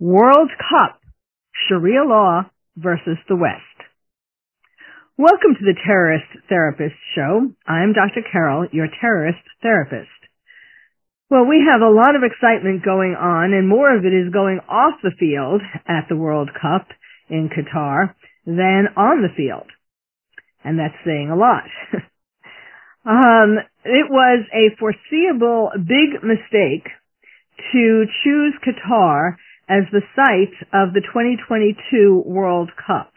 World Cup, Sharia law versus the West. Welcome to the Terrorist Therapist Show. I'm Dr. Carol, your terrorist therapist. Well, we have a lot of excitement going on and more of it is going off the field at the World Cup in Qatar than on the field. And that's saying a lot. um, it was a foreseeable big mistake to choose Qatar as the site of the 2022 World Cup.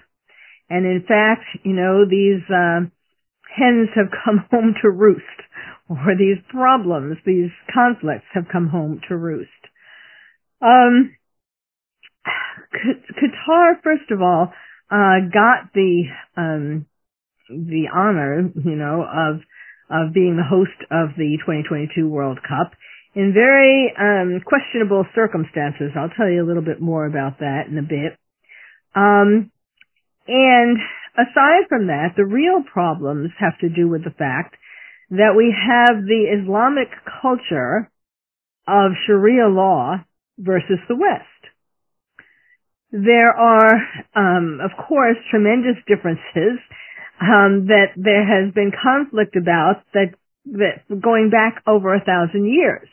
And in fact, you know, these uh, hens have come home to roost, or these problems, these conflicts have come home to roost. Um, Qatar, first of all, uh, got the um, the honor, you know, of of being the host of the 2022 World Cup in very um, questionable circumstances. I'll tell you a little bit more about that in a bit. Um, and aside from that, the real problems have to do with the fact that we have the Islamic culture of Sharia law versus the West. There are, um, of course, tremendous differences um, that there has been conflict about that that going back over a thousand years.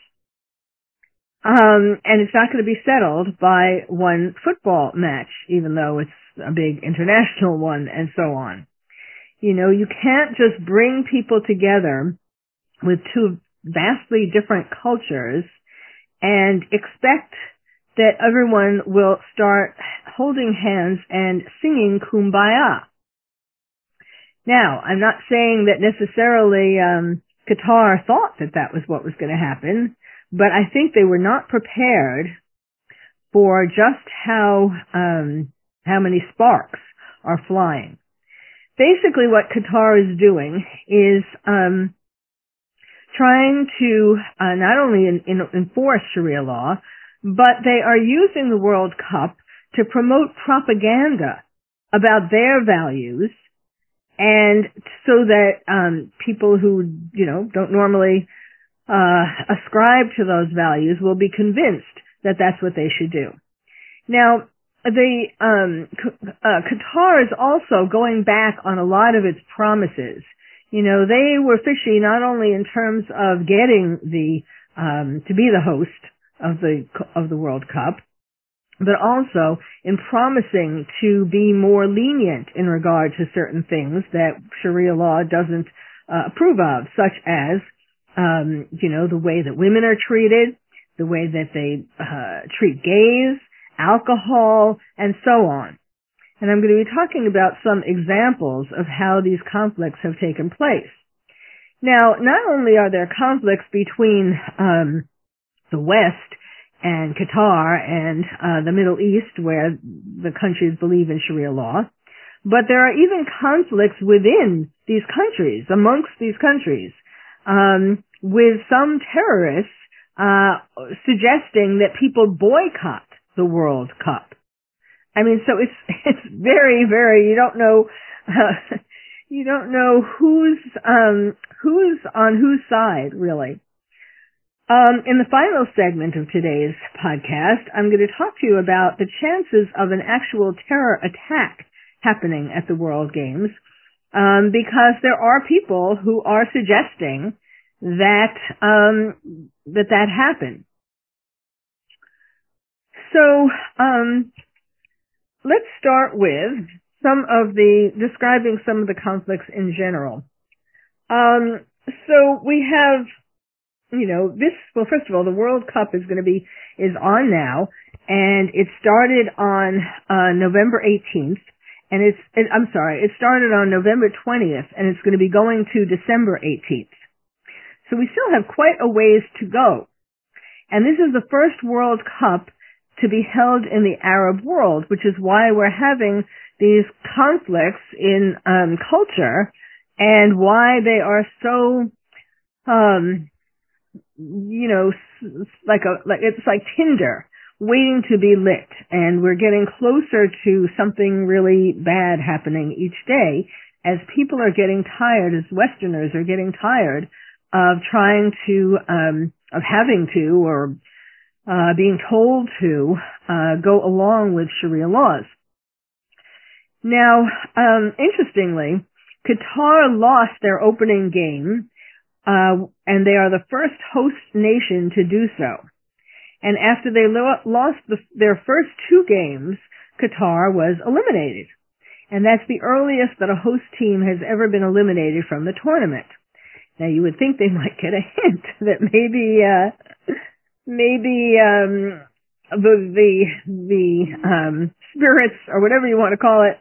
Um, and it's not going to be settled by one football match, even though it's a big international one and so on. You know, you can't just bring people together with two vastly different cultures and expect that everyone will start holding hands and singing kumbaya. Now, I'm not saying that necessarily um, Qatar thought that that was what was going to happen but I think they were not prepared for just how um, how many sparks are flying. Basically, what Qatar is doing is um, trying to uh, not only in, in, enforce Sharia law, but they are using the World Cup to promote propaganda about their values, and so that um, people who you know don't normally uh, ascribe to those values will be convinced that that's what they should do. Now, the um, uh, Qatar is also going back on a lot of its promises. You know, they were fishy not only in terms of getting the um, to be the host of the of the World Cup, but also in promising to be more lenient in regard to certain things that Sharia law doesn't uh, approve of, such as um, you know, the way that women are treated, the way that they uh, treat gays, alcohol, and so on. And I'm going to be talking about some examples of how these conflicts have taken place. Now, not only are there conflicts between um, the West and Qatar and uh, the Middle East, where the countries believe in Sharia law, but there are even conflicts within these countries, amongst these countries. Um, with some terrorists uh, suggesting that people boycott the World Cup. I mean, so it's it's very very you don't know uh, you don't know who's um, who's on whose side really. Um, in the final segment of today's podcast, I'm going to talk to you about the chances of an actual terror attack happening at the World Games, um, because there are people who are suggesting that um, that that happened. So, um, let's start with some of the describing some of the conflicts in general. Um, so we have, you know, this. Well, first of all, the World Cup is going to be is on now, and it started on uh, November 18th, and it's. It, I'm sorry, it started on November 20th, and it's going to be going to December 18th. So we still have quite a ways to go, and this is the first World Cup to be held in the Arab world, which is why we're having these conflicts in um, culture and why they are so, um, you know, like a like it's like tinder waiting to be lit, and we're getting closer to something really bad happening each day as people are getting tired, as Westerners are getting tired of trying to um, of having to or uh, being told to uh, go along with Sharia laws. Now, um, interestingly, Qatar lost their opening game, uh, and they are the first host nation to do so. And after they lo- lost the, their first two games, Qatar was eliminated. And that's the earliest that a host team has ever been eliminated from the tournament. Now you would think they might get a hint that maybe uh, maybe um the the the um spirits or whatever you want to call it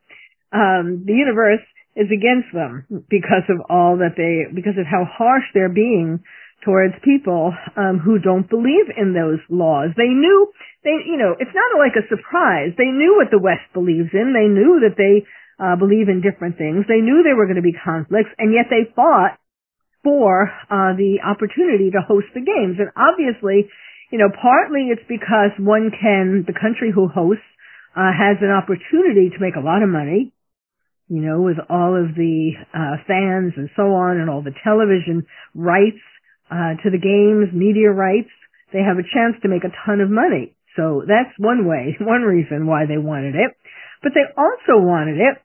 um the universe is against them because of all that they because of how harsh they're being towards people um who don't believe in those laws. They knew they you know it's not like a surprise. They knew what the west believes in. They knew that they uh believe in different things. They knew there were going to be conflicts and yet they fought for uh the opportunity to host the games and obviously you know, partly it's because one can, the country who hosts, uh, has an opportunity to make a lot of money, you know, with all of the, uh, fans and so on and all the television rights, uh, to the games, media rights. They have a chance to make a ton of money. So that's one way, one reason why they wanted it. But they also wanted it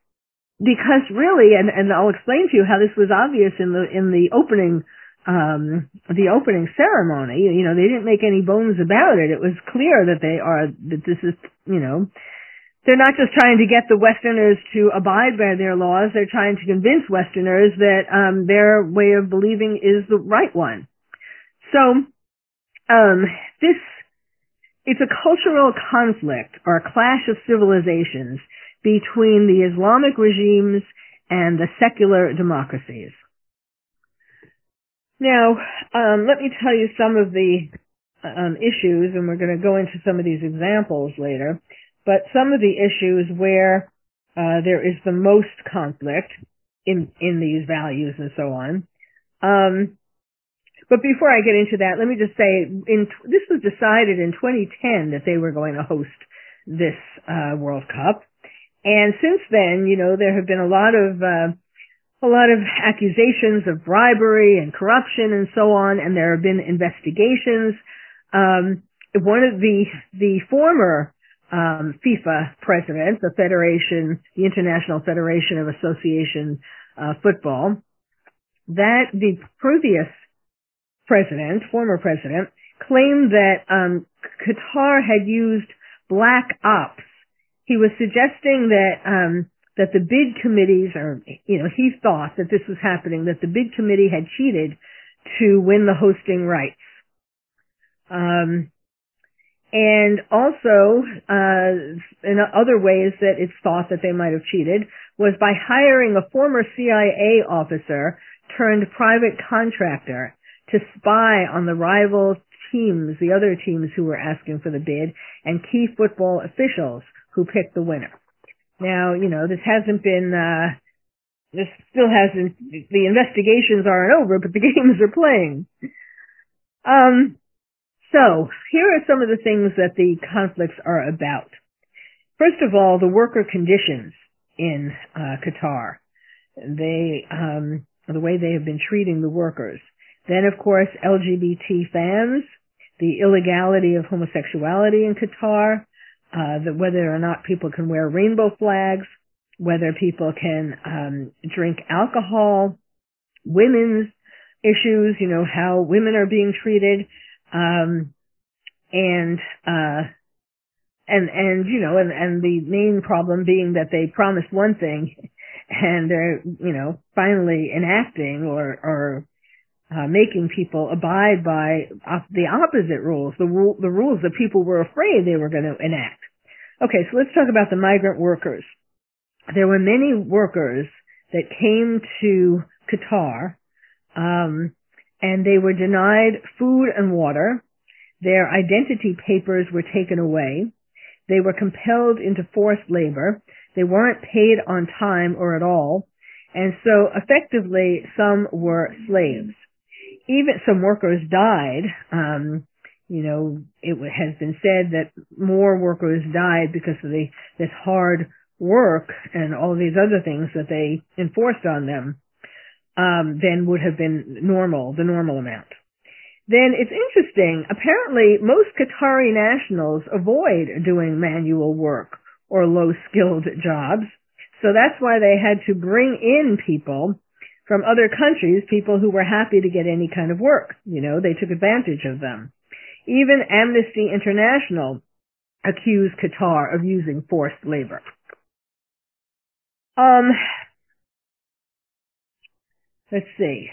because really, and, and I'll explain to you how this was obvious in the, in the opening um the opening ceremony. You know they didn't make any bones about it. It was clear that they are that this is you know they're not just trying to get the westerners to abide by their laws. They're trying to convince westerners that um their way of believing is the right one. So um this it's a cultural conflict or a clash of civilizations between the islamic regimes and the secular democracies now, um, let me tell you some of the um, issues, and we're going to go into some of these examples later, but some of the issues where uh, there is the most conflict in in these values and so on. Um, but before I get into that, let me just say, in this was decided in 2010 that they were going to host this uh, World Cup, and since then, you know, there have been a lot of uh, a lot of accusations of bribery and corruption and so on, and there have been investigations. Um, one of the the former um, FIFA president, the Federation, the International Federation of Association uh, Football, that the previous president, former president, claimed that um, Qatar had used black ops. He was suggesting that um, that the bid committees are, you know, he thought that this was happening, that the bid committee had cheated to win the hosting rights. Um, and also, uh, in other ways that it's thought that they might have cheated was by hiring a former CIA officer turned private contractor to spy on the rival teams, the other teams who were asking for the bid, and key football officials who picked the winner. Now, you know, this hasn't been, uh, this still hasn't, the investigations aren't over, but the games are playing. Um, so, here are some of the things that the conflicts are about. First of all, the worker conditions in uh, Qatar. They, um, the way they have been treating the workers. Then, of course, LGBT fans, the illegality of homosexuality in Qatar, uh, that whether or not people can wear rainbow flags, whether people can um, drink alcohol, women's issues, you know, how women are being treated, um, and uh, and and you know and and the main problem being that they promised one thing and they're you know finally enacting or or uh, making people abide by uh, the opposite rules the rule the rules that people were afraid they were going to enact okay so let's talk about the migrant workers there were many workers that came to Qatar um, and they were denied food and water their identity papers were taken away they were compelled into forced labor. They weren't paid on time or at all. And so effectively some were slaves. Even some workers died. Um, you know, it has been said that more workers died because of the, this hard work and all these other things that they enforced on them um, than would have been normal, the normal amount then it's interesting. Apparently, most Qatari nationals avoid doing manual work or low skilled jobs. So that's why they had to bring in people from other countries, people who were happy to get any kind of work. You know, they took advantage of them. Even Amnesty International accused Qatar of using forced labor. Um, let's see.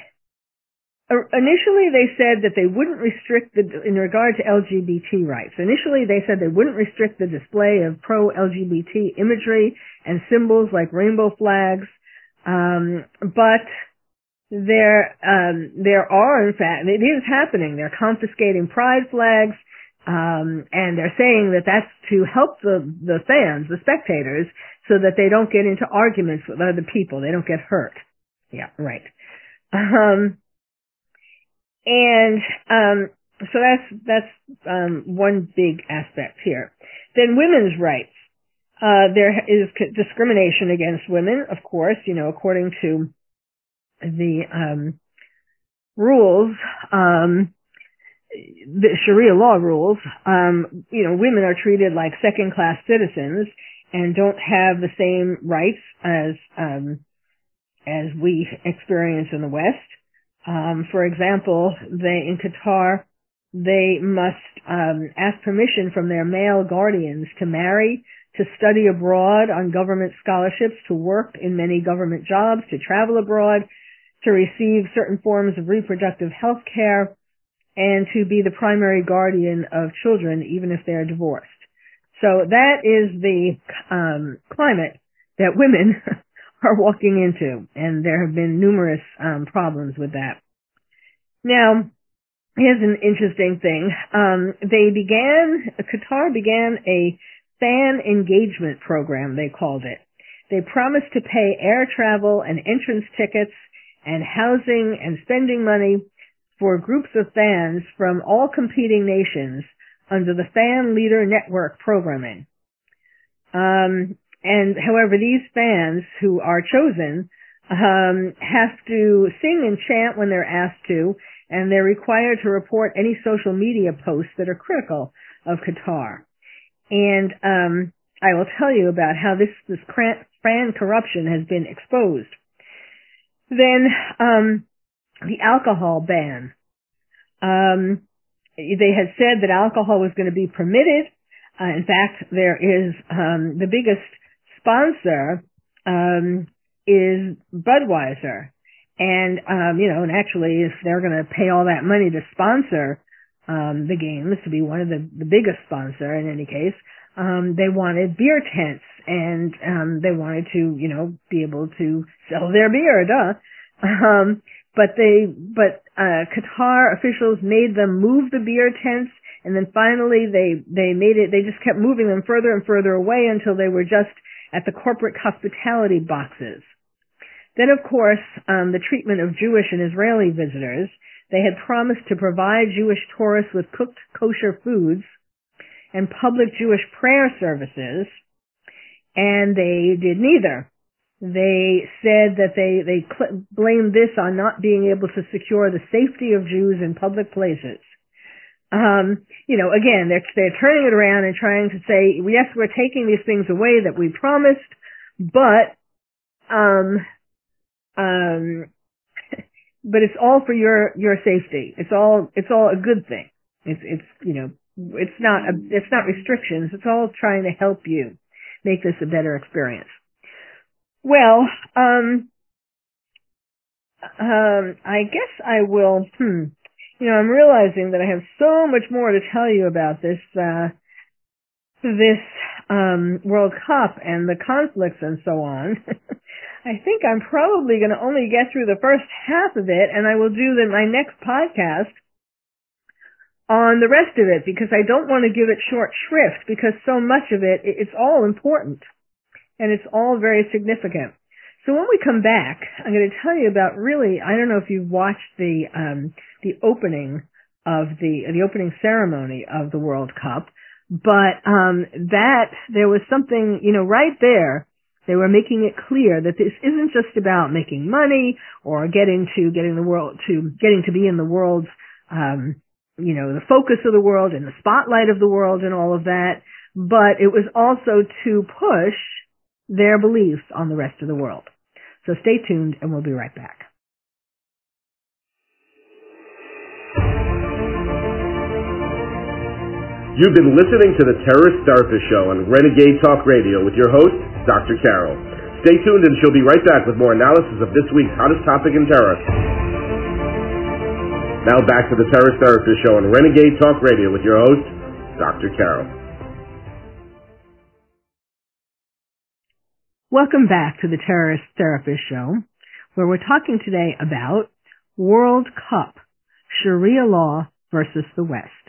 Uh, initially they said that they wouldn't restrict the, in regard to LGBT rights. Initially they said they wouldn't restrict the display of pro-LGBT imagery and symbols like rainbow flags, um, but there, um, there are in fact, it is happening. They're confiscating pride flags, um, and they're saying that that's to help the, the fans, the spectators, so that they don't get into arguments with other people. They don't get hurt. Yeah, right. Um, and um, so that's that's um, one big aspect here. Then women's rights. Uh, there is discrimination against women, of course, you know, according to the um, rules, um, the Sharia law rules. Um, you know, women are treated like second-class citizens and don't have the same rights as um, as we experience in the West. Um, for example, they in Qatar they must um, ask permission from their male guardians to marry, to study abroad on government scholarships, to work in many government jobs, to travel abroad, to receive certain forms of reproductive health care, and to be the primary guardian of children, even if they are divorced. So that is the um, climate that women are walking into, and there have been numerous um, problems with that. Now, here's an interesting thing. Um, they began, Qatar began a fan engagement program, they called it. They promised to pay air travel and entrance tickets and housing and spending money for groups of fans from all competing nations under the Fan Leader Network programming. Um, and however, these fans who are chosen um, have to sing and chant when they're asked to, and they're required to report any social media posts that are critical of Qatar. And um, I will tell you about how this this fan corruption has been exposed. Then um, the alcohol ban. Um, they had said that alcohol was going to be permitted. Uh, in fact, there is um, the biggest sponsor um, is Budweiser, and um, you know, and actually, if they're going to pay all that money to sponsor um, the games, to be one of the the biggest sponsor in any case, um, they wanted beer tents, and um, they wanted to, you know, be able to sell their beer, duh. Um, but they, but uh, Qatar officials made them move the beer tents and then finally they they made it they just kept moving them further and further away until they were just at the corporate hospitality boxes. Then, of course, um, the treatment of Jewish and Israeli visitors. They had promised to provide Jewish tourists with cooked kosher foods and public Jewish prayer services, and they did neither. They said that they they cl- blamed this on not being able to secure the safety of Jews in public places um, you know, again, they're, they're turning it around and trying to say, yes, we're taking these things away that we promised, but, um, um, but it's all for your, your safety. It's all, it's all a good thing. It's, it's, you know, it's not a, it's not restrictions. It's all trying to help you make this a better experience. Well, um, um, I guess I will. Hmm. You know, I'm realizing that I have so much more to tell you about this uh, this um, World Cup and the conflicts and so on. I think I'm probably going to only get through the first half of it, and I will do the, my next podcast on the rest of it because I don't want to give it short shrift because so much of it, it's all important and it's all very significant. So when we come back, I'm going to tell you about really, I don't know if you've watched the, um, the opening of the, the opening ceremony of the World Cup, but, um, that, there was something, you know, right there they were making it clear that this isn't just about making money or getting to getting the world to getting to be in the world's um, you know the focus of the world and the spotlight of the world and all of that, but it was also to push their beliefs on the rest of the world. So stay tuned and we'll be right back. You've been listening to the Terrorist Therapist Show on Renegade Talk Radio with your host, Dr. Carol. Stay tuned and she'll be right back with more analysis of this week's hottest topic in terror. Now back to the Terrorist Therapist Show on Renegade Talk Radio with your host, Dr. Carol. Welcome back to the Terrorist Therapist Show, where we're talking today about World Cup, Sharia law versus the West.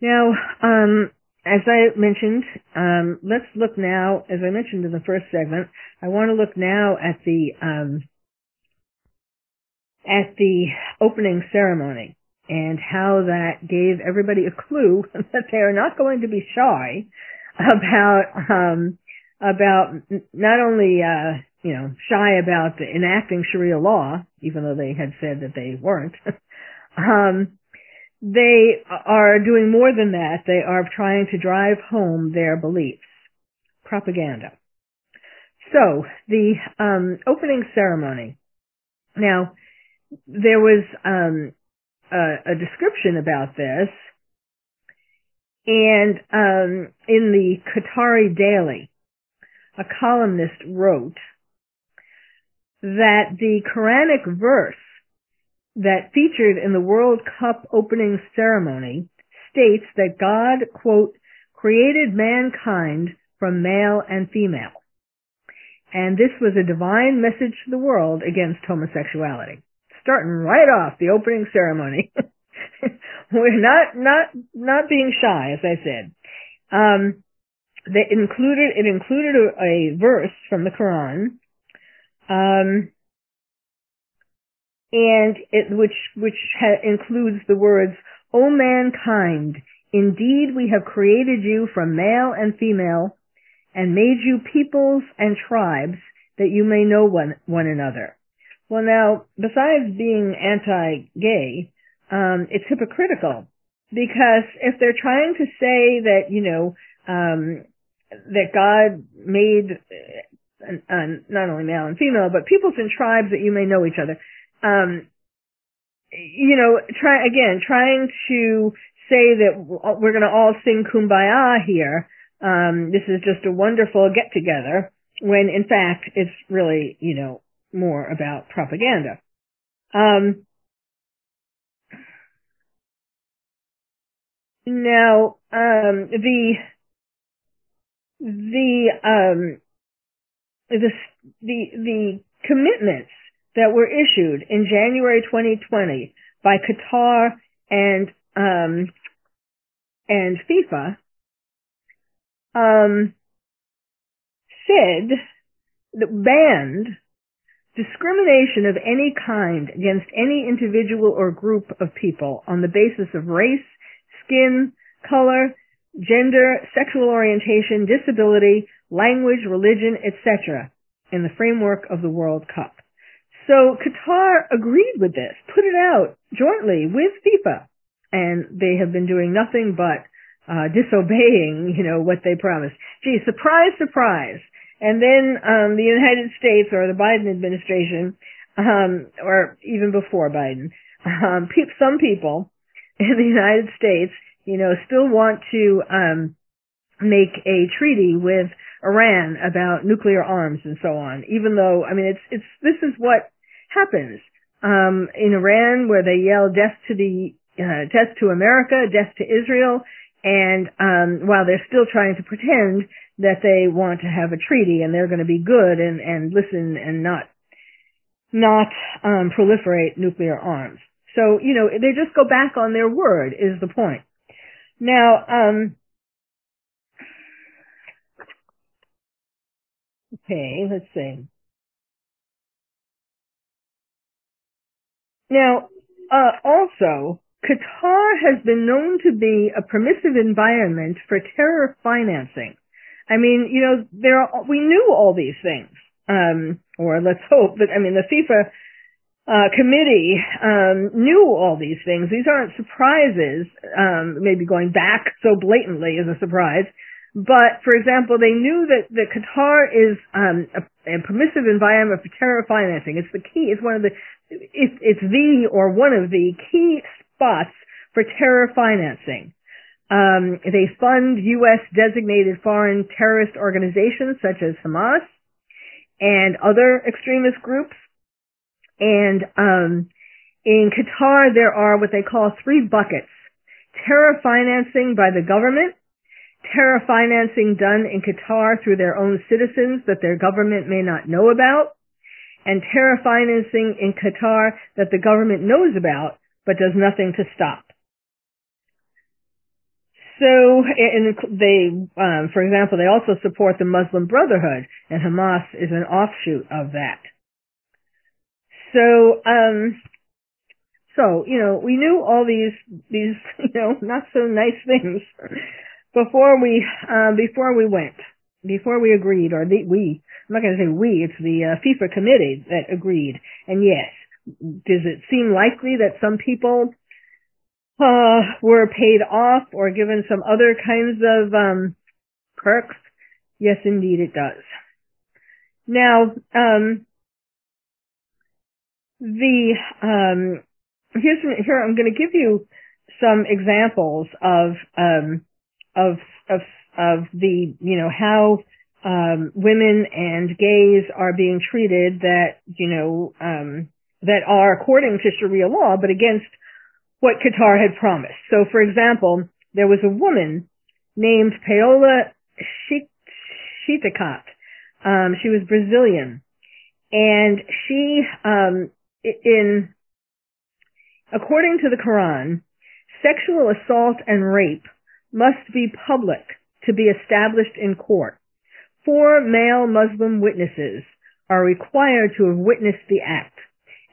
Now, um, as I mentioned, um, let's look now, as I mentioned in the first segment, I want to look now at the, um, at the opening ceremony and how that gave everybody a clue that they are not going to be shy about, um, about not only, uh, you know, shy about enacting Sharia law, even though they had said that they weren't, um, they are doing more than that. They are trying to drive home their beliefs. Propaganda. So, the um, opening ceremony. Now, there was um, a, a, description about this, and um, in the Qatari Daily, a columnist wrote that the Quranic verse that featured in the World Cup opening ceremony states that God, quote, created mankind from male and female. And this was a divine message to the world against homosexuality. Starting right off the opening ceremony. We're not, not, not being shy, as I said. Um, they included, it included a, a verse from the Quran, um, and it, which which ha- includes the words, "O mankind, indeed we have created you from male and female, and made you peoples and tribes that you may know one one another." Well, now, besides being anti-gay, um, it's hypocritical because if they're trying to say that you know um, that God made uh, not only male and female, but peoples and tribes that you may know each other um, you know, try again, trying to say that we're going to all sing kumbaya here. Um, this is just a wonderful get together when in fact it's really, you know, more about propaganda. Um, now, um, the, the, um, the, the, the commitments that were issued in January 2020 by Qatar and um, and FIFA um, said that banned discrimination of any kind against any individual or group of people on the basis of race, skin, color, gender, sexual orientation, disability, language, religion, etc. in the framework of the World Cup. So Qatar agreed with this, put it out jointly with FIFA, and they have been doing nothing but uh, disobeying, you know, what they promised. Gee, surprise, surprise. And then um, the United States or the Biden administration, um, or even before Biden, um, pe- some people in the United States you know, still want to um, make a treaty with Iran about nuclear arms and so on. Even though, I mean, it's it's this is what happens um, in Iran, where they yell "death to the uh, death to America, death to Israel," and um, while they're still trying to pretend that they want to have a treaty and they're going to be good and and listen and not not um, proliferate nuclear arms. So you know they just go back on their word is the point. Now, um, okay, let's see. Now, uh, also, Qatar has been known to be a permissive environment for terror financing. I mean, you know, there are, we knew all these things, um, or let's hope that I mean the FIFA uh, committee um, knew all these things. These aren't surprises. Um, maybe going back so blatantly is a surprise. But for example, they knew that, that Qatar is um, a, a permissive environment for terror financing. It's the key. It's one of the. It's, it's the or one of the key spots for terror financing. Um, they fund U.S. designated foreign terrorist organizations such as Hamas and other extremist groups. And um, in Qatar, there are what they call three buckets. Terror financing by the government, terror financing done in Qatar through their own citizens that their government may not know about, and terror financing in Qatar that the government knows about but does nothing to stop. So, and they, um, for example, they also support the Muslim Brotherhood, and Hamas is an offshoot of that. So, um, so, you know, we knew all these, these, you know, not so nice things before we, uh, before we went, before we agreed, or the, we, I'm not going to say we, it's the uh, FIFA committee that agreed. And yes, does it seem likely that some people, uh, were paid off or given some other kinds of, um, perks? Yes, indeed it does. Now, um, the um, here's here I'm going to give you some examples of um, of of of the you know how um, women and gays are being treated that you know um, that are according to Sharia law, but against what Qatar had promised. So, for example, there was a woman named Paola Schietekat. Um, she was Brazilian, and she um, in according to the Quran, sexual assault and rape must be public to be established in court. Four male Muslim witnesses are required to have witnessed the act.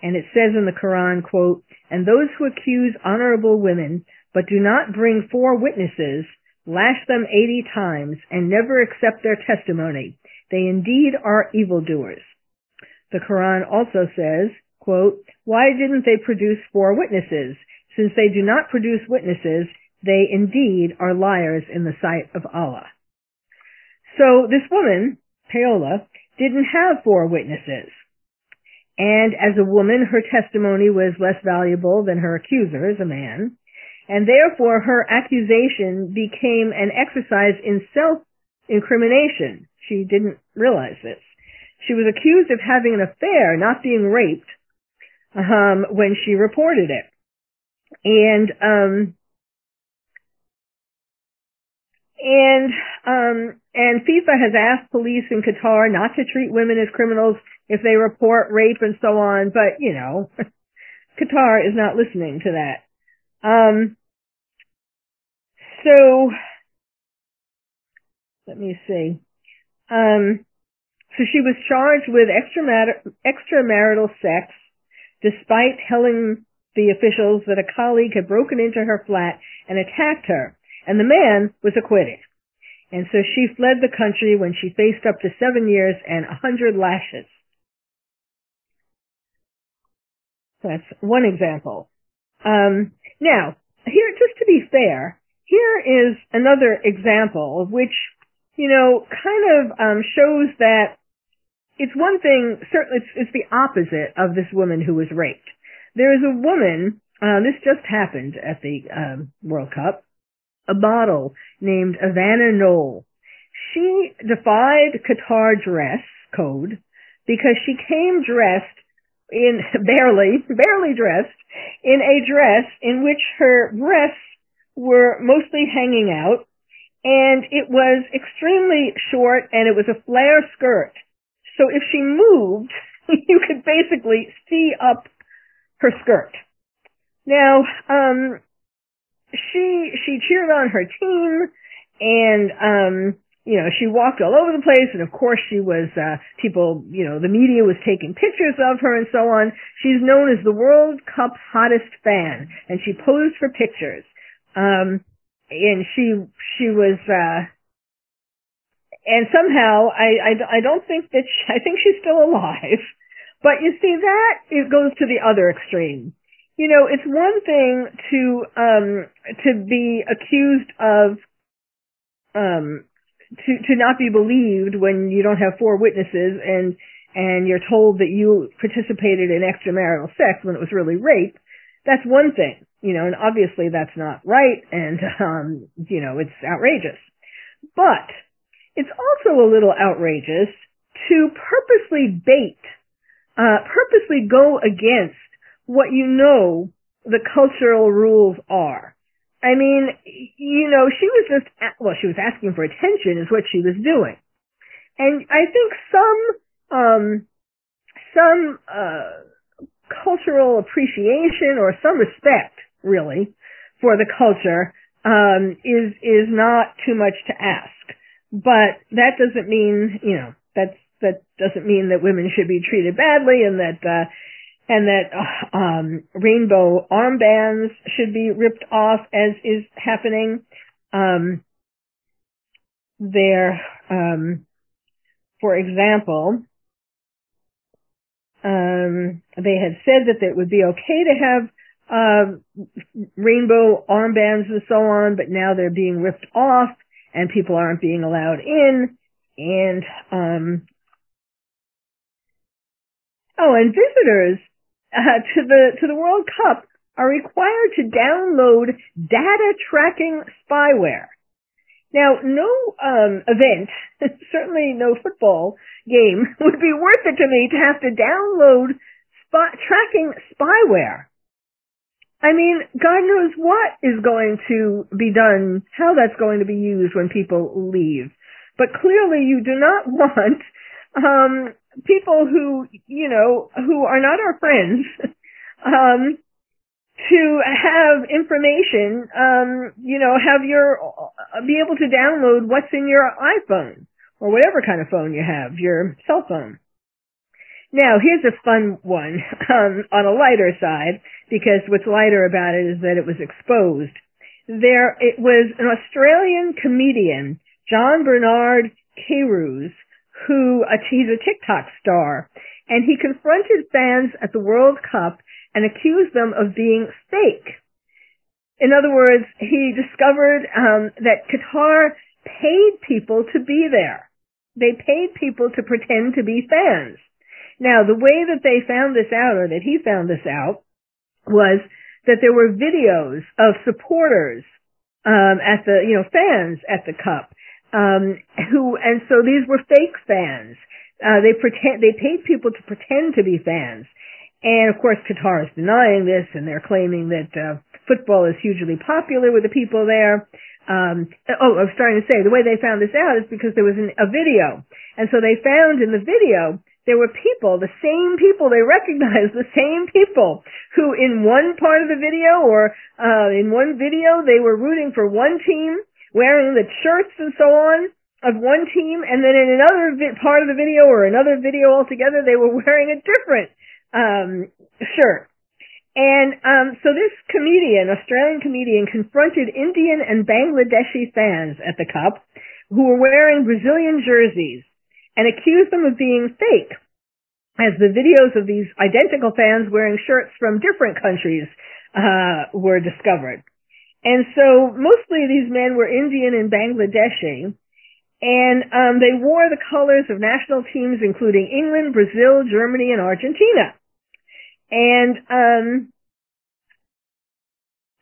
And it says in the Quran, quote, and those who accuse honorable women but do not bring four witnesses, lash them eighty times and never accept their testimony. They indeed are evildoers. The Quran also says, quote, why didn't they produce four witnesses? Since they do not produce witnesses, they indeed are liars in the sight of Allah. So this woman, Paola, didn't have four witnesses. And as a woman, her testimony was less valuable than her accusers, a man. And therefore her accusation became an exercise in self-incrimination. She didn't realize this. She was accused of having an affair, not being raped, um, when she reported it. And um, and um, and FIFA has asked police in Qatar not to treat women as criminals if they report rape and so on, but you know, Qatar is not listening to that. Um, so let me see. Um, so she was charged with extramarital sex despite telling the officials that a colleague had broken into her flat and attacked her, and the man was acquitted. And so she fled the country when she faced up to seven years and a hundred lashes. That's one example. Um, now, here, just to be fair, here is another example which, you know, kind of um, shows that it's one thing, certainly it's, it's the opposite of this woman who was raped. There is a woman, uh, this just happened at the um, World Cup, a model named Ivana Knoll. She defied Qatar dress code because she came dressed in barely, barely dressed in a dress in which her breasts were mostly hanging out and it was extremely short and it was a flare skirt. So if she moved, you could basically see up her skirt. Now, um, she, she cheered on her team and, um, you know, she walked all over the place and of course she was, uh, people, you know, the media was taking pictures of her and so on. She's known as the World Cup's hottest fan and she posed for pictures. Um, and she, she was, uh, and somehow I, I, I don't think that she, I think she's still alive. But you see that it goes to the other extreme. You know, it's one thing to um to be accused of um to to not be believed when you don't have four witnesses and and you're told that you participated in extramarital sex when it was really rape. That's one thing, you know, and obviously that's not right and um you know, it's outrageous. But it's also a little outrageous to purposely bait, uh purposely go against what you know the cultural rules are. I mean, you know, she was just, well, she was asking for attention is what she was doing. And I think some, um, some, uh, cultural appreciation or some respect, really, for the culture, um, is, is not too much to ask. But that doesn't mean, you know, that's, that doesn't mean that women should be treated badly and that, uh, and that uh, um, rainbow armbands should be ripped off, as is happening. Um, there, um, for example, um, they had said that it would be okay to have uh, rainbow armbands and so on, but now they're being ripped off, and people aren't being allowed in. And um, oh, and visitors uh, to the to the World Cup are required to download data tracking spyware. Now, no um, event, certainly no football game, would be worth it to me to have to download tracking spyware. I mean, God knows what is going to be done, how that's going to be used when people leave. But clearly you do not want um, people who, you know, who are not our friends, um, to have information, um, you know, have your, uh, be able to download what's in your iPhone or whatever kind of phone you have, your cell phone. Now, here's a fun one um, on a lighter side, because what's lighter about it is that it was exposed. There, it was an Australian comedian, John Bernard Carews, who uh, he's a TikTok star, and he confronted fans at the World Cup and accused them of being fake. In other words, he discovered um, that Qatar paid people to be there. They paid people to pretend to be fans. Now, the way that they found this out, or that he found this out, was that there were videos of supporters um, at the, you know, fans at the cup um, who, and so these were fake fans. Uh, they pretend, they paid people to pretend to be fans. And of course Qatar is denying this and they're claiming that, uh, football is hugely popular with the people there. Um, oh, I was starting to say, the way they found this out is because there was an, a video. And so they found in the video, there were people, the same people, they recognized the same people who in one part of the video or, uh, in one video, they were rooting for one team wearing the shirts and so on of one team, and then in another vi- part of the video or another video altogether, they were wearing a different um, shirt. And um, so this comedian, Australian comedian, confronted Indian and Bangladeshi fans at the Cup who were wearing Brazilian jerseys and accused them of being fake as the videos of these identical fans wearing shirts from different countries uh, were discovered. And so mostly these men were Indian and Bangladeshi. And um, they wore the colors of national teams including England, Brazil, Germany, and Argentina. And um,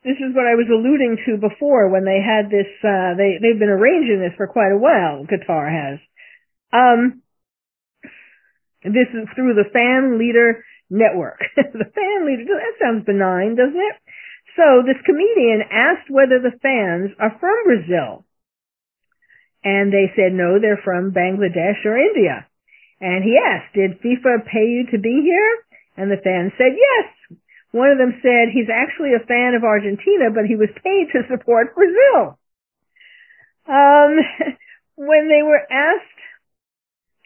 this is what I was alluding to before when they had this, uh, they, they've been arranging this for quite a while, Qatar has. Um, this is through the Fan Leader Network. the Fan Leader, that sounds benign, doesn't it? So this comedian asked whether the fans are from Brazil. And they said no, they're from Bangladesh or India. And he asked, did FIFA pay you to be here? And the fans said yes. One of them said he's actually a fan of Argentina, but he was paid to support Brazil. Um, when they were asked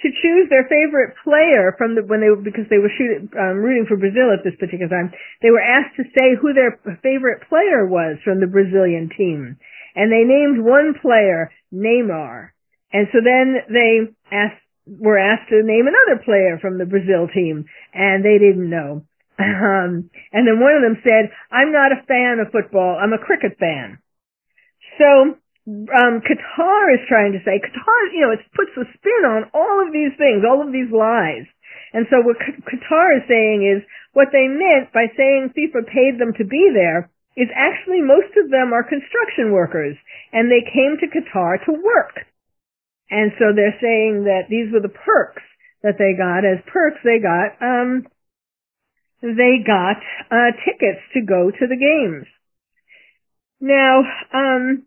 to choose their favorite player from the when they were because they were shooting, um, rooting for Brazil at this particular time, they were asked to say who their favorite player was from the Brazilian team, and they named one player Neymar, and so then they asked were asked to name another player from the Brazil team, and they didn't know. Um, and then one of them said, I'm not a fan of football, I'm a cricket fan. So, um, Qatar is trying to say, Qatar, you know, it puts a spin on all of these things, all of these lies. And so what Qatar is saying is, what they meant by saying FIFA paid them to be there is actually most of them are construction workers, and they came to Qatar to work. And so they're saying that these were the perks that they got. As perks, they got, um, they got uh, tickets to go to the games. Now, um,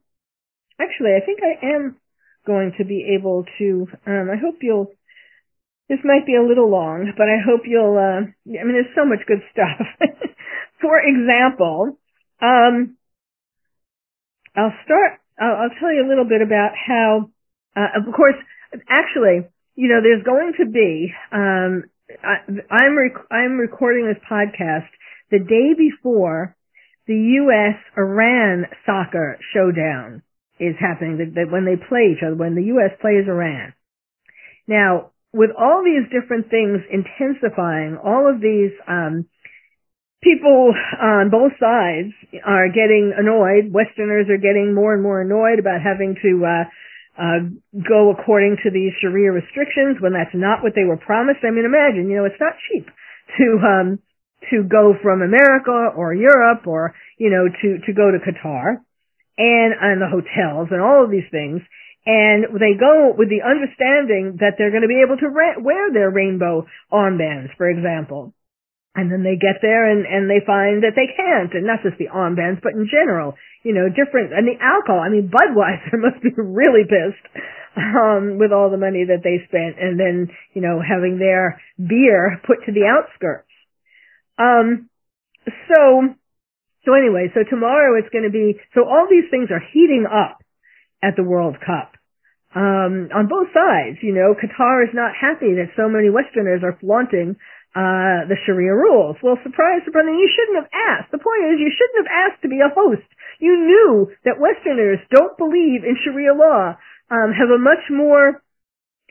actually, I think I am going to be able to. Um, I hope you'll. This might be a little long, but I hope you'll. Uh, I mean, there's so much good stuff. For example, um, I'll start. I'll, I'll, tell you a little bit about how. Uh, of course, actually, you know, there's going to be um, I, I'm rec- I'm recording this podcast the day before the U.S. Iran soccer showdown is happening. That, that when they play each other, when the U.S. plays Iran. Now, with all these different things intensifying, all of these um, people on both sides are getting annoyed. Westerners are getting more and more annoyed about having to uh, uh, go according to these Sharia restrictions when that's not what they were promised. I mean, imagine, you know, it's not cheap to, um, to go from America or Europe or, you know, to, to go to Qatar and, and the hotels and all of these things. And they go with the understanding that they're going to be able to ra- wear their rainbow armbands, for example. And then they get there and, and they find that they can't, and not just the armbands, but in general, you know, different, and the alcohol, I mean, Budweiser must be really pissed, um, with all the money that they spent, and then, you know, having their beer put to the outskirts. Um, so, so anyway, so tomorrow it's going to be, so all these things are heating up at the World Cup. Um, on both sides, you know, Qatar is not happy that so many Westerners are flaunting uh, the Sharia rules. Well, surprise, surprise, you shouldn't have asked. The point is, you shouldn't have asked to be a host. You knew that Westerners don't believe in Sharia law, um, have a much more,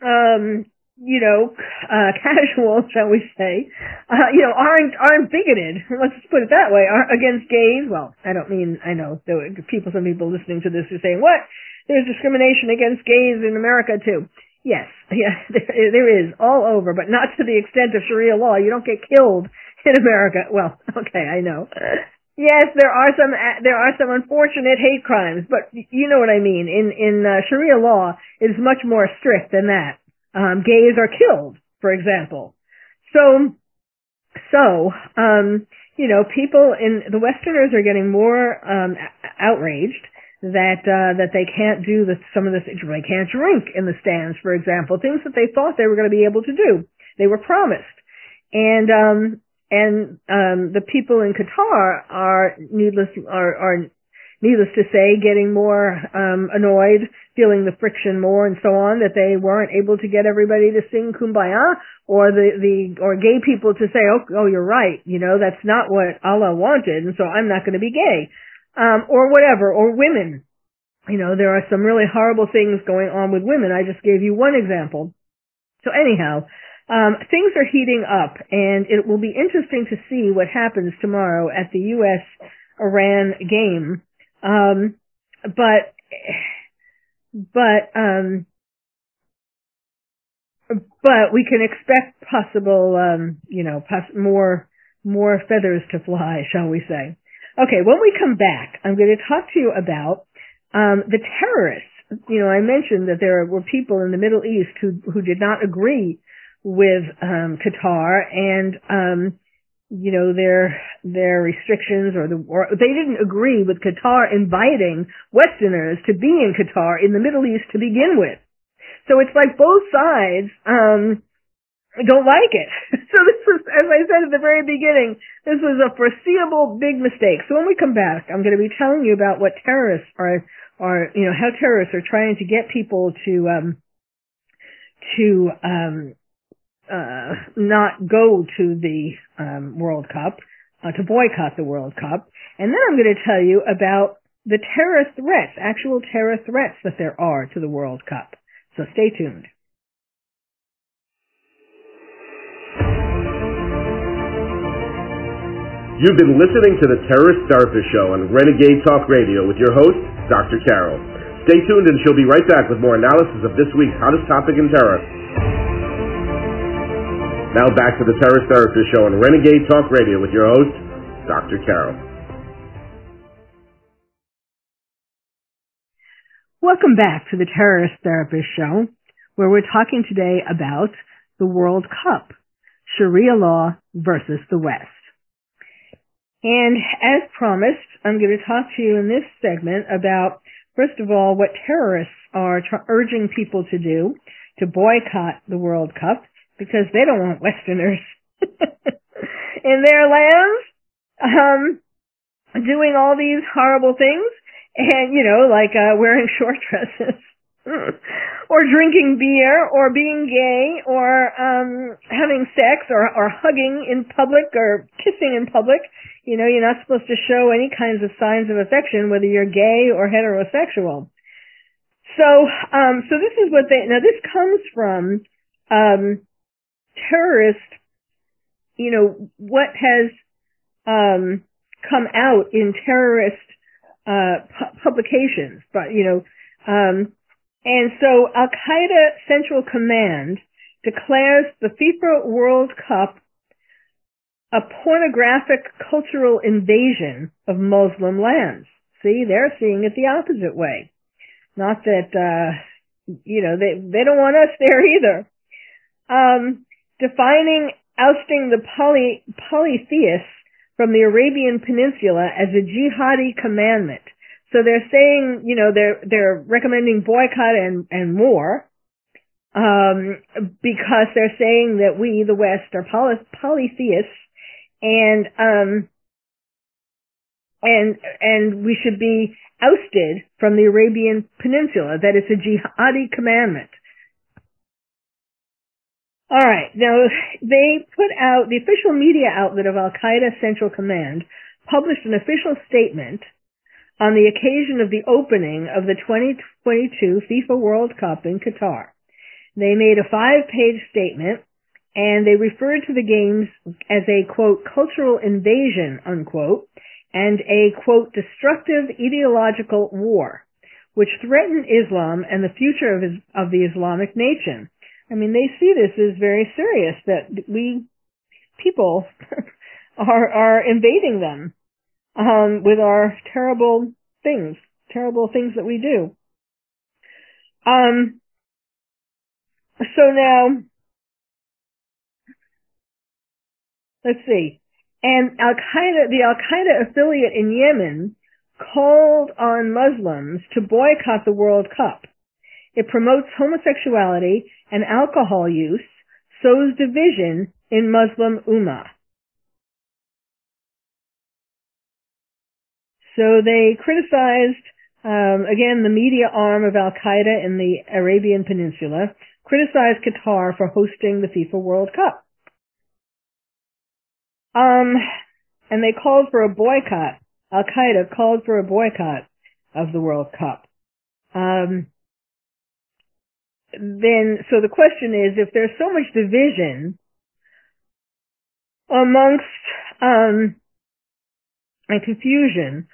um, you know, uh, casual, shall we say, uh, you know, aren't, aren't bigoted, let's put it that way, aren't against gays. Well, I don't mean, I know, there are people, some people listening to this are saying, what? There's discrimination against gays in America too. Yes, yeah, there, there is all over, but not to the extent of Sharia law. You don't get killed in America. Well, okay, I know. Yes, there are some there are some unfortunate hate crimes, but you know what I mean. In in uh, Sharia law, it is much more strict than that. Um, gays are killed, for example. So, so um, you know, people in the Westerners are getting more um, outraged that uh, that they can't do the, some of this. They can't drink in the stands, for example, things that they thought they were going to be able to do. They were promised, and um, and um, the people in Qatar are needless are, are needless to say getting more um, annoyed, feeling the friction more, and so on. That they weren't able to get everybody to sing Kumbaya, or the the or gay people to say, oh, oh, you're right, you know that's not what Allah wanted, and so I'm not going to be gay um, or whatever, or women. You know, there are some really horrible things going on with women. I just gave you one example. So anyhow, um, things are heating up, and it will be interesting to see what happens tomorrow at the U.S. Iran game. Um, but, but, um, but we can expect possible, um, you know, poss- more more feathers to fly, shall we say? Okay, when we come back, I'm going to talk to you about um, the terrorists. You know, I mentioned that there were people in the Middle East who who did not agree with um, Qatar and um, you know their their restrictions or the or they didn't agree with Qatar inviting Westerners to be in Qatar in the Middle East to begin with. So it's like both sides um, don't like it. so this was, as I said at the very beginning, this was a foreseeable big mistake. So when we come back, I'm going to be telling you about what terrorists are, are, you know, how terrorists are trying to get people to, um, to, um, uh, not go to the, um, World Cup, uh, to boycott the World Cup. And then I'm going to tell you about the terror threats, actual terror threats that there are to the World Cup. So stay tuned. You've been listening to the Terrorist Therapist Show on Renegade Talk Radio with your host, Dr. Carol. Stay tuned and she'll be right back with more analysis of this week's hottest topic in terror. Now back to the Terrorist Therapist Show on Renegade Talk Radio with your host, Dr. Carol. Welcome back to the Terrorist Therapist Show, where we're talking today about the World Cup, Sharia law versus the West. And as promised, I'm going to talk to you in this segment about, first of all, what terrorists are tr- urging people to do to boycott the World Cup because they don't want Westerners in their lands, um, doing all these horrible things and, you know, like, uh, wearing short dresses. or drinking beer or being gay or um having sex or or hugging in public or kissing in public you know, you're not supposed to show any kinds of signs of affection, whether you're gay or heterosexual. So, um, so this is what they, now this comes from, um, terrorist, you know, what has, um, come out in terrorist, uh, pu- publications, but, you know, um, and so Al Qaeda Central Command declares the FIFA World Cup a pornographic cultural invasion of Muslim lands. See, they're seeing it the opposite way. Not that, uh, you know, they, they don't want us there either. Um, defining ousting the poly, polytheists from the Arabian Peninsula as a jihadi commandment. So they're saying, you know, they're, they're recommending boycott and, and more, um, because they're saying that we, the West, are poly, polytheists and um and and we should be ousted from the Arabian Peninsula. That is a jihadi commandment. All right. Now they put out the official media outlet of Al Qaeda Central Command published an official statement on the occasion of the opening of the 2022 FIFA World Cup in Qatar. They made a five-page statement and they referred to the games as a quote cultural invasion unquote and a quote destructive ideological war which threatened Islam and the future of, his, of the Islamic nation. I mean, they see this as very serious that we people are are invading them um, with our terrible things, terrible things that we do. Um, so now let's see. And Al Qaeda, the Al Qaeda affiliate in Yemen called on Muslims to boycott the World Cup. It promotes homosexuality and alcohol use, sows division in Muslim Ummah. So they criticized, um, again, the media arm of Al Qaeda in the Arabian Peninsula, criticized Qatar for hosting the FIFA World Cup. Um, and they called for a boycott. Al Qaeda called for a boycott of the World Cup. Um, then, so the question is, if there's so much division amongst um, and confusion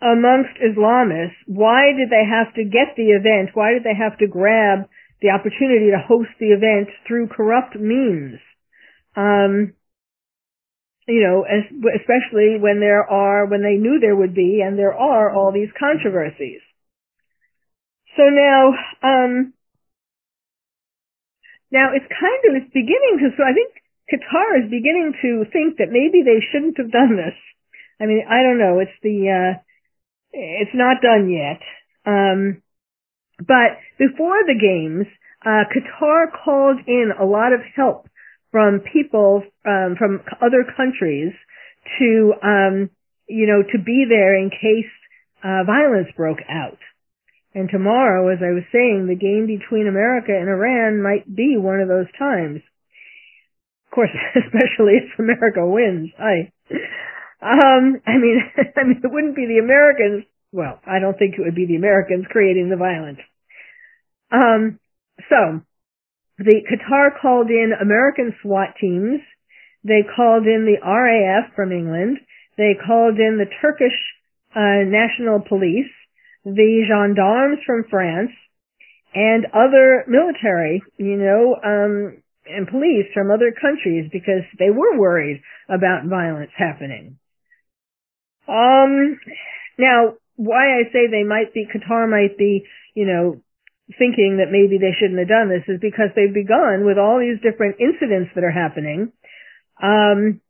amongst Islamists, why did they have to get the event? Why did they have to grab the opportunity to host the event through corrupt means? Um, you know, especially when there are, when they knew there would be, and there are all these controversies. So now, um, now it's kind of, it's beginning to, so I think Qatar is beginning to think that maybe they shouldn't have done this. I mean, I don't know, it's the, uh, it's not done yet. Um, but before the games, uh, Qatar called in a lot of help from people um, from other countries to, um, you know, to be there in case uh, violence broke out. And tomorrow, as I was saying, the game between America and Iran might be one of those times. Of course, especially if America wins. I, um, I mean, I mean, it wouldn't be the Americans. Well, I don't think it would be the Americans creating the violence. Um, so, the Qatar called in American SWAT teams. They called in the RAF from England. They called in the Turkish uh, National Police, the gendarmes from France, and other military, you know, um, and police from other countries because they were worried about violence happening. Um, now, why I say they might be, Qatar might be, you know, thinking that maybe they shouldn't have done this is because they've begun with all these different incidents that are happening um,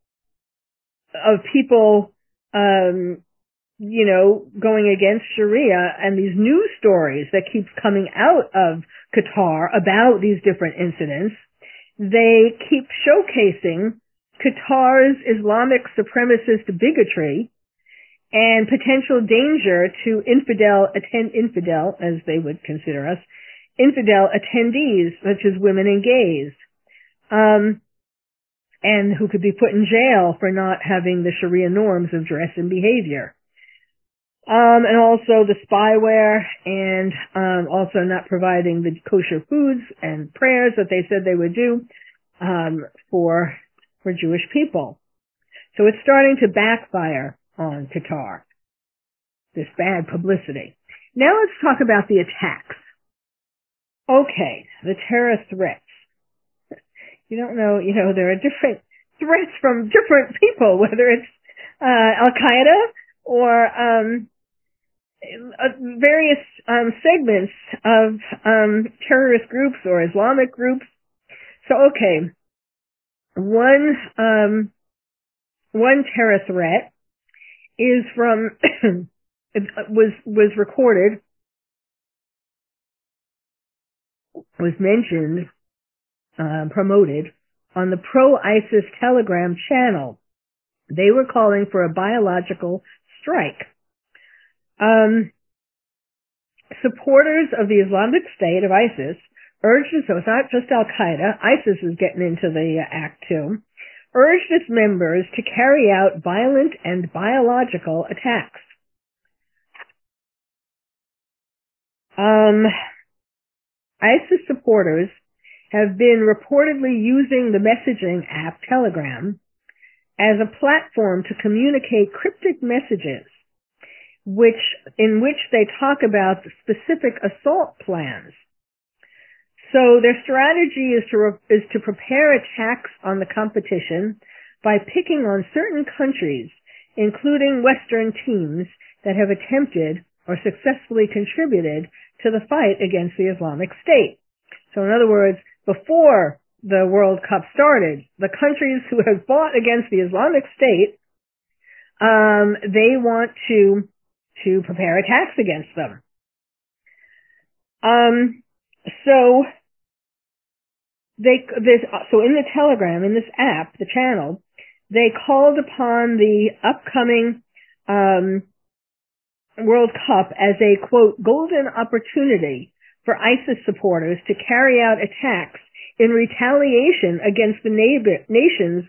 of people, um, you know, going against Sharia and these news stories that keep coming out of Qatar about these different incidents. They keep showcasing Qatar's Islamic supremacist bigotry and potential danger to infidel attend infidel as they would consider us infidel attendees such as women and gays um, and who could be put in jail for not having the sharia norms of dress and behavior um, and also the spyware and um, also not providing the kosher foods and prayers that they said they would do um, for for Jewish people so it's starting to backfire on Qatar. This bad publicity. Now let's talk about the attacks. Okay, the terror threats. You don't know, you know, there are different threats from different people, whether it's uh, Al Qaeda or um, various um, segments of um, terrorist groups or Islamic groups. So, okay, one um, one terror threat is from was was recorded was mentioned uh, promoted on the pro ISIS Telegram channel. They were calling for a biological strike. Um, supporters of the Islamic State of ISIS urged, so it's not just Al Qaeda, ISIS is getting into the act too, urged its members to carry out violent and biological attacks. Um, ISIS supporters have been reportedly using the messaging app Telegram as a platform to communicate cryptic messages which in which they talk about specific assault plans so their strategy is to re- is to prepare attacks on the competition by picking on certain countries, including Western teams that have attempted or successfully contributed to the fight against the Islamic State. So in other words, before the World Cup started, the countries who have fought against the Islamic State, um, they want to to prepare attacks against them. Um, so they this so in the Telegram in this app, the channel, they called upon the upcoming um, World Cup as a quote golden opportunity for ISIS supporters to carry out attacks in retaliation against the neighbor, nations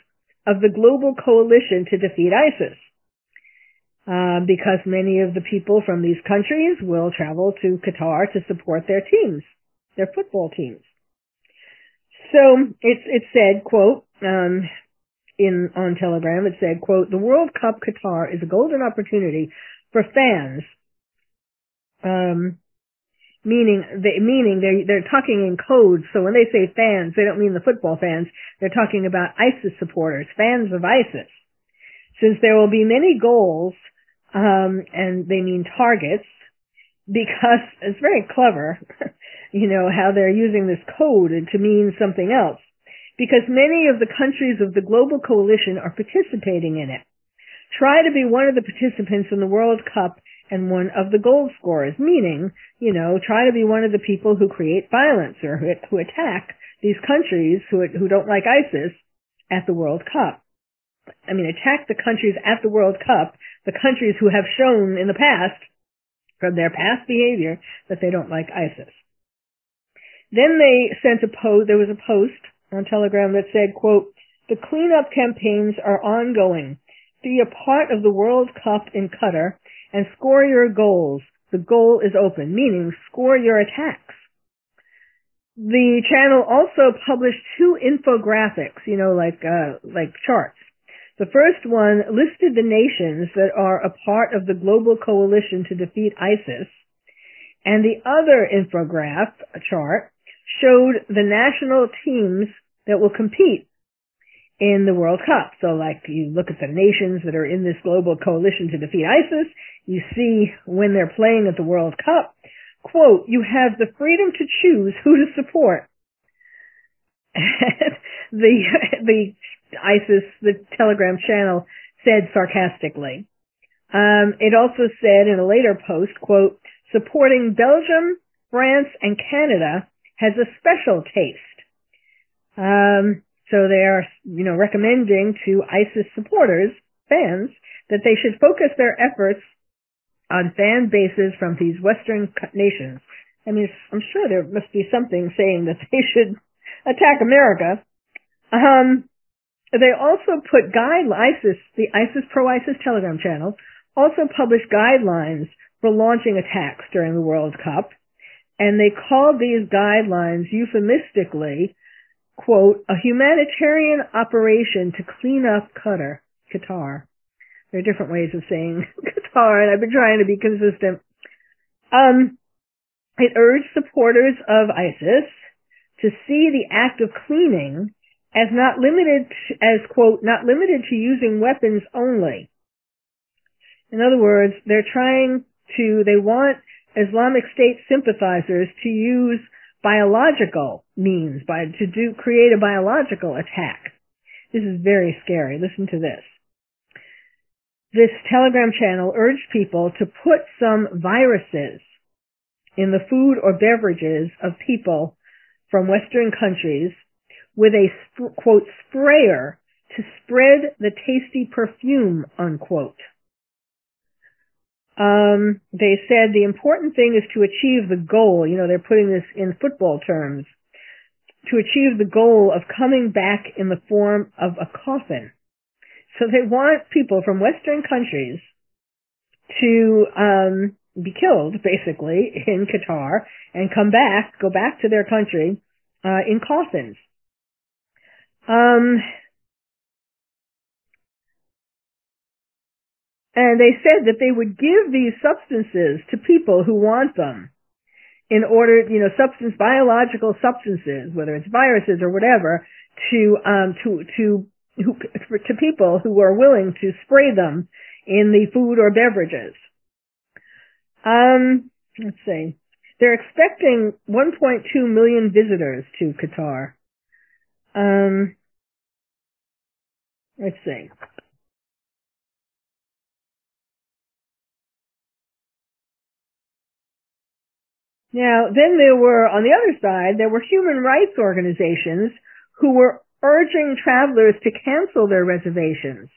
of the global coalition to defeat ISIS. Uh, because many of the people from these countries will travel to Qatar to support their teams their football teams. So it it said, quote, um, in on Telegram, it said, quote, the World Cup Qatar is a golden opportunity for fans. Um, meaning they meaning they they're talking in codes. So when they say fans, they don't mean the football fans. They're talking about ISIS supporters, fans of ISIS. since there will be many goals, um, and they mean targets, because it's very clever, you know, how they're using this code to mean something else. Because many of the countries of the global coalition are participating in it. Try to be one of the participants in the World Cup and one of the goal scorers, meaning, you know, try to be one of the people who create violence or who, who attack these countries who, who don't like ISIS at the World Cup. I mean, attack the countries at the World Cup, the countries who have shown in the past, from their past behavior, that they don't like ISIS. Then they sent a post, there was a post on Telegram that said, quote, the cleanup campaigns are ongoing. Be a part of the World Cup in Qatar and score your goals. The goal is open, meaning score your attacks. The channel also published two infographics, you know, like, uh, like charts. The first one listed the nations that are a part of the global coalition to defeat ISIS, and the other infograph chart showed the national teams that will compete in the World Cup. So like you look at the nations that are in this global coalition to defeat ISIS, you see when they're playing at the World Cup, quote, you have the freedom to choose who to support. the, the ISIS, the Telegram channel said sarcastically. Um, it also said in a later post, quote, supporting Belgium, France, and Canada has a special taste. Um, so they are, you know, recommending to ISIS supporters, fans, that they should focus their efforts on fan bases from these Western nations. I mean, I'm sure there must be something saying that they should attack America. Um, they also put guide ISIS, the ISIS pro-ISIS Telegram channel, also published guidelines for launching attacks during the World Cup, and they called these guidelines euphemistically, quote, a humanitarian operation to clean up Qatar. Qatar. There are different ways of saying Qatar, and I've been trying to be consistent. Um, it urged supporters of ISIS to see the act of cleaning as not limited, as quote, not limited to using weapons only. In other words, they're trying to, they want Islamic State sympathizers to use biological means, by, to do, create a biological attack. This is very scary. Listen to this this Telegram channel urged people to put some viruses in the food or beverages of people from Western countries with a quote sprayer to spread the tasty perfume unquote. Um, they said the important thing is to achieve the goal. You know, they're putting this in football terms. To achieve the goal of coming back in the form of a coffin. So they want people from Western countries to um, be killed, basically, in Qatar and come back, go back to their country uh, in coffins. Um, and they said that they would give these substances to people who want them in order, you know, substance, biological substances, whether it's viruses or whatever, to, um, to, to who, to people who are willing to spray them in the food or beverages. Um, let's see. They're expecting 1.2 million visitors to Qatar. Um, let's see. Now, then there were, on the other side, there were human rights organizations who were urging travelers to cancel their reservations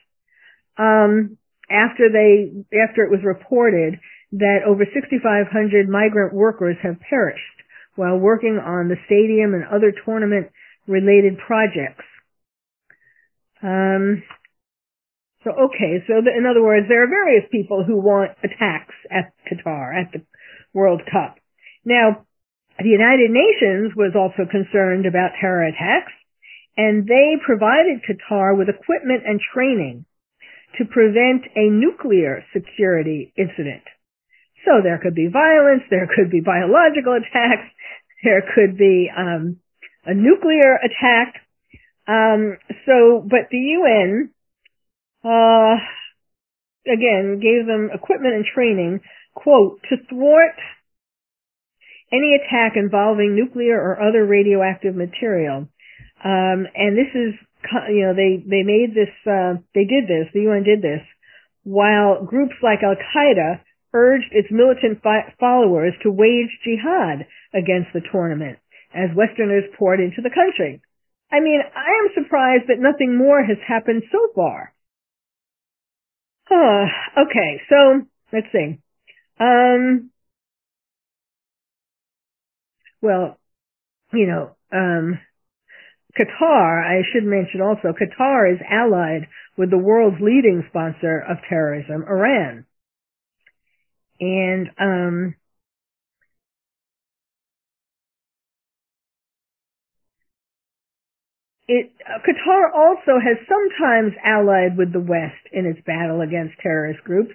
um, after they after it was reported that over 6,500 migrant workers have perished while working on the stadium and other tournament related projects. Um, so okay, so the, in other words, there are various people who want attacks at Qatar at the World Cup. Now, the United Nations was also concerned about terror attacks and they provided Qatar with equipment and training to prevent a nuclear security incident. So there could be violence, there could be biological attacks, there could be um, a nuclear attack. Um, so, but the UN uh, again, gave them equipment and training, quote, to thwart any attack involving nuclear or other radioactive material. Um, and this is, you know, they, they made this, uh, they did this, the UN did this, while groups like Al-Qaeda urged its militant fi- followers to wage jihad against the tournament as Westerners poured into the country. I mean, I am surprised that nothing more has happened so far. Uh, okay, so let's see. Um, well, you know, um, Qatar, I should mention also, Qatar is allied with the world's leading sponsor of terrorism, Iran. And, um, it, uh, Qatar also has sometimes allied with the West in its battle against terrorist groups,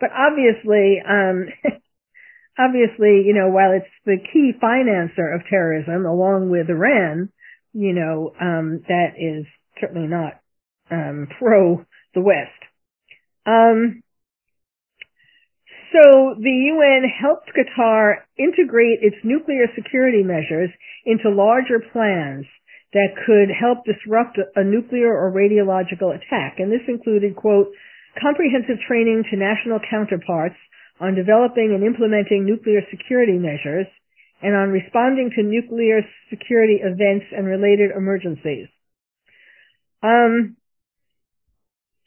but obviously, um, obviously, you know, while it's the key financer of terrorism along with Iran, you know, um, that is certainly not um, pro the West. Um, so the UN helped Qatar integrate its nuclear security measures into larger plans that could help disrupt a nuclear or radiological attack. And this included, quote, comprehensive training to national counterparts on developing and implementing nuclear security measures, and on responding to nuclear security events and related emergencies. Um,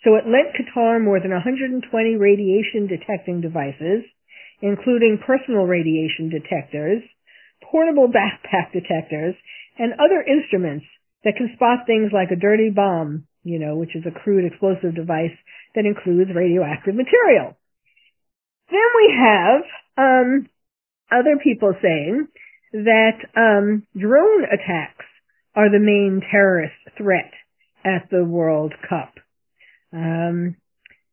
so it lent Qatar more than 120 radiation detecting devices, including personal radiation detectors, portable backpack detectors, and other instruments that can spot things like a dirty bomb, you know, which is a crude explosive device that includes radioactive material. Then we have um, other people saying that um, drone attacks are the main terrorist threat at the World Cup. Um,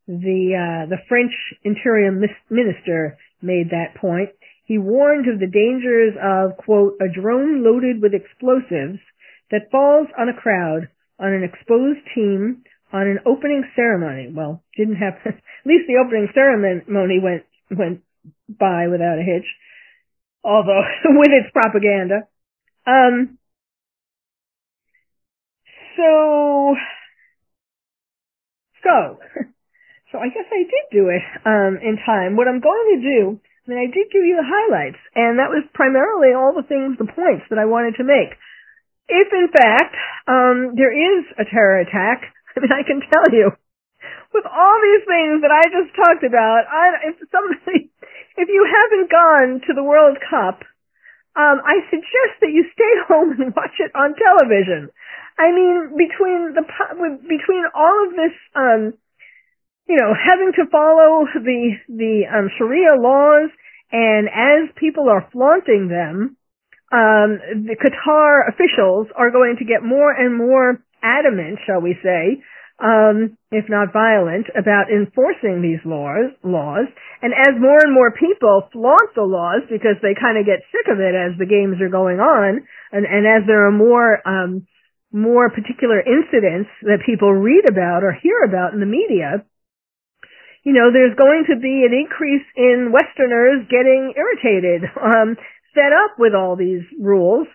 the uh, the French Interior Minister made that point. He warned of the dangers of quote a drone loaded with explosives that falls on a crowd on an exposed team on an opening ceremony. Well, didn't happen. at least the opening ceremony went went by without a hitch although with its propaganda. Um, so, so, so I guess I did do it um, in time. What I'm going to do, I mean, I did give you the highlights, and that was primarily all the things, the points that I wanted to make. If in fact um, there is a terror attack, I mean, I can tell you, with all these things that I just talked about, I, if somebody if you haven't gone to the World Cup, um, I suggest that you stay home and watch it on television. I mean, between the between all of this, um, you know, having to follow the the um, Sharia laws, and as people are flaunting them, um, the Qatar officials are going to get more and more adamant, shall we say, um, if not violent, about enforcing these laws. Laws, and as more and more people flaunt the laws because they kind of get sick of it as the games are going on, and, and as there are more um, more particular incidents that people read about or hear about in the media, you know, there's going to be an increase in Westerners getting irritated, um, fed up with all these rules,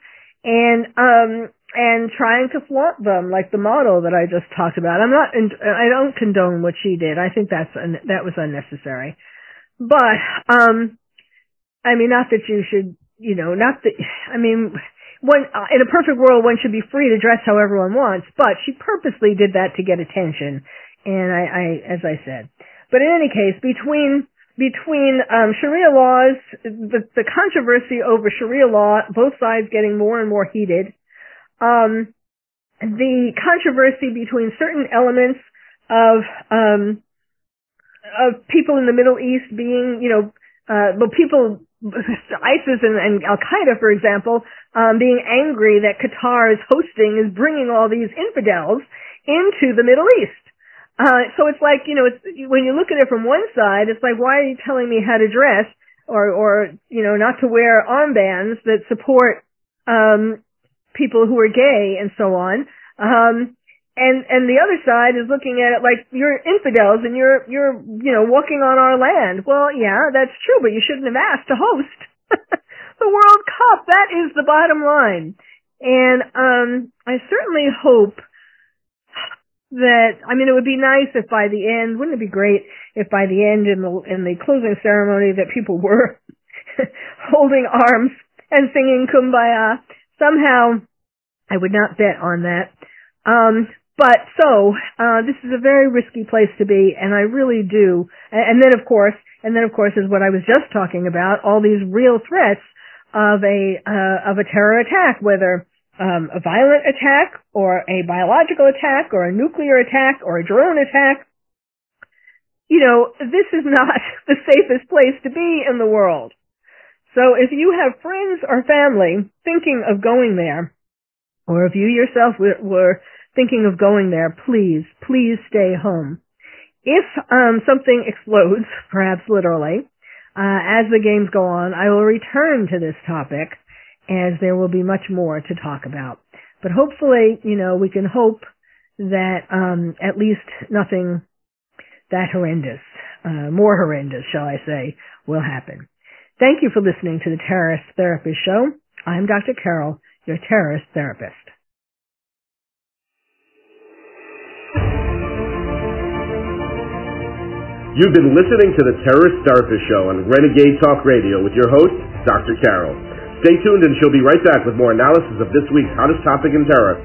and um, and trying to flaunt them like the model that I just talked about. I'm not, I don't condone what she did. I think that's, that was unnecessary. But, um, I mean, not that you should, you know, not that, I mean, uh, in a perfect world, one should be free to dress however one wants, but she purposely did that to get attention. And I, I as I said. But in any case, between, between um, Sharia laws, the, the controversy over Sharia law, both sides getting more and more heated, um, the controversy between certain elements of um, of people in the Middle East being, you know, uh, well, people, ISIS and, and Al Qaeda, for example, um, being angry that Qatar is hosting is bringing all these infidels into the Middle East. Uh, so it's like, you know, it's, when you look at it from one side, it's like, why are you telling me how to dress or, or, you know, not to wear armbands that support, um, people who are gay and so on. Um, and and the other side is looking at it like you're infidels and you're you're you know walking on our land. Well, yeah, that's true, but you shouldn't have asked to host the World Cup. That is the bottom line. And um I certainly hope that I mean it would be nice if by the end, wouldn't it be great if by the end in the in the closing ceremony that people were holding arms and singing kumbaya. Somehow I would not bet on that. Um, but so, uh, this is a very risky place to be, and I really do. And, and then of course, and then of course is what I was just talking about, all these real threats of a, uh, of a terror attack, whether, um, a violent attack, or a biological attack, or a nuclear attack, or a drone attack. You know, this is not the safest place to be in the world. So if you have friends or family thinking of going there, or if you yourself were thinking of going there, please, please stay home. If um, something explodes, perhaps literally, uh, as the games go on, I will return to this topic as there will be much more to talk about. But hopefully, you know, we can hope that um, at least nothing that horrendous, uh, more horrendous, shall I say, will happen. Thank you for listening to the Terrorist Therapist Show. I'm Dr. Carol your terrorist therapist. You've been listening to the Terrorist Therapist Show on Renegade Talk Radio with your host, Dr. Carol. Stay tuned and she'll be right back with more analysis of this week's hottest topic in terror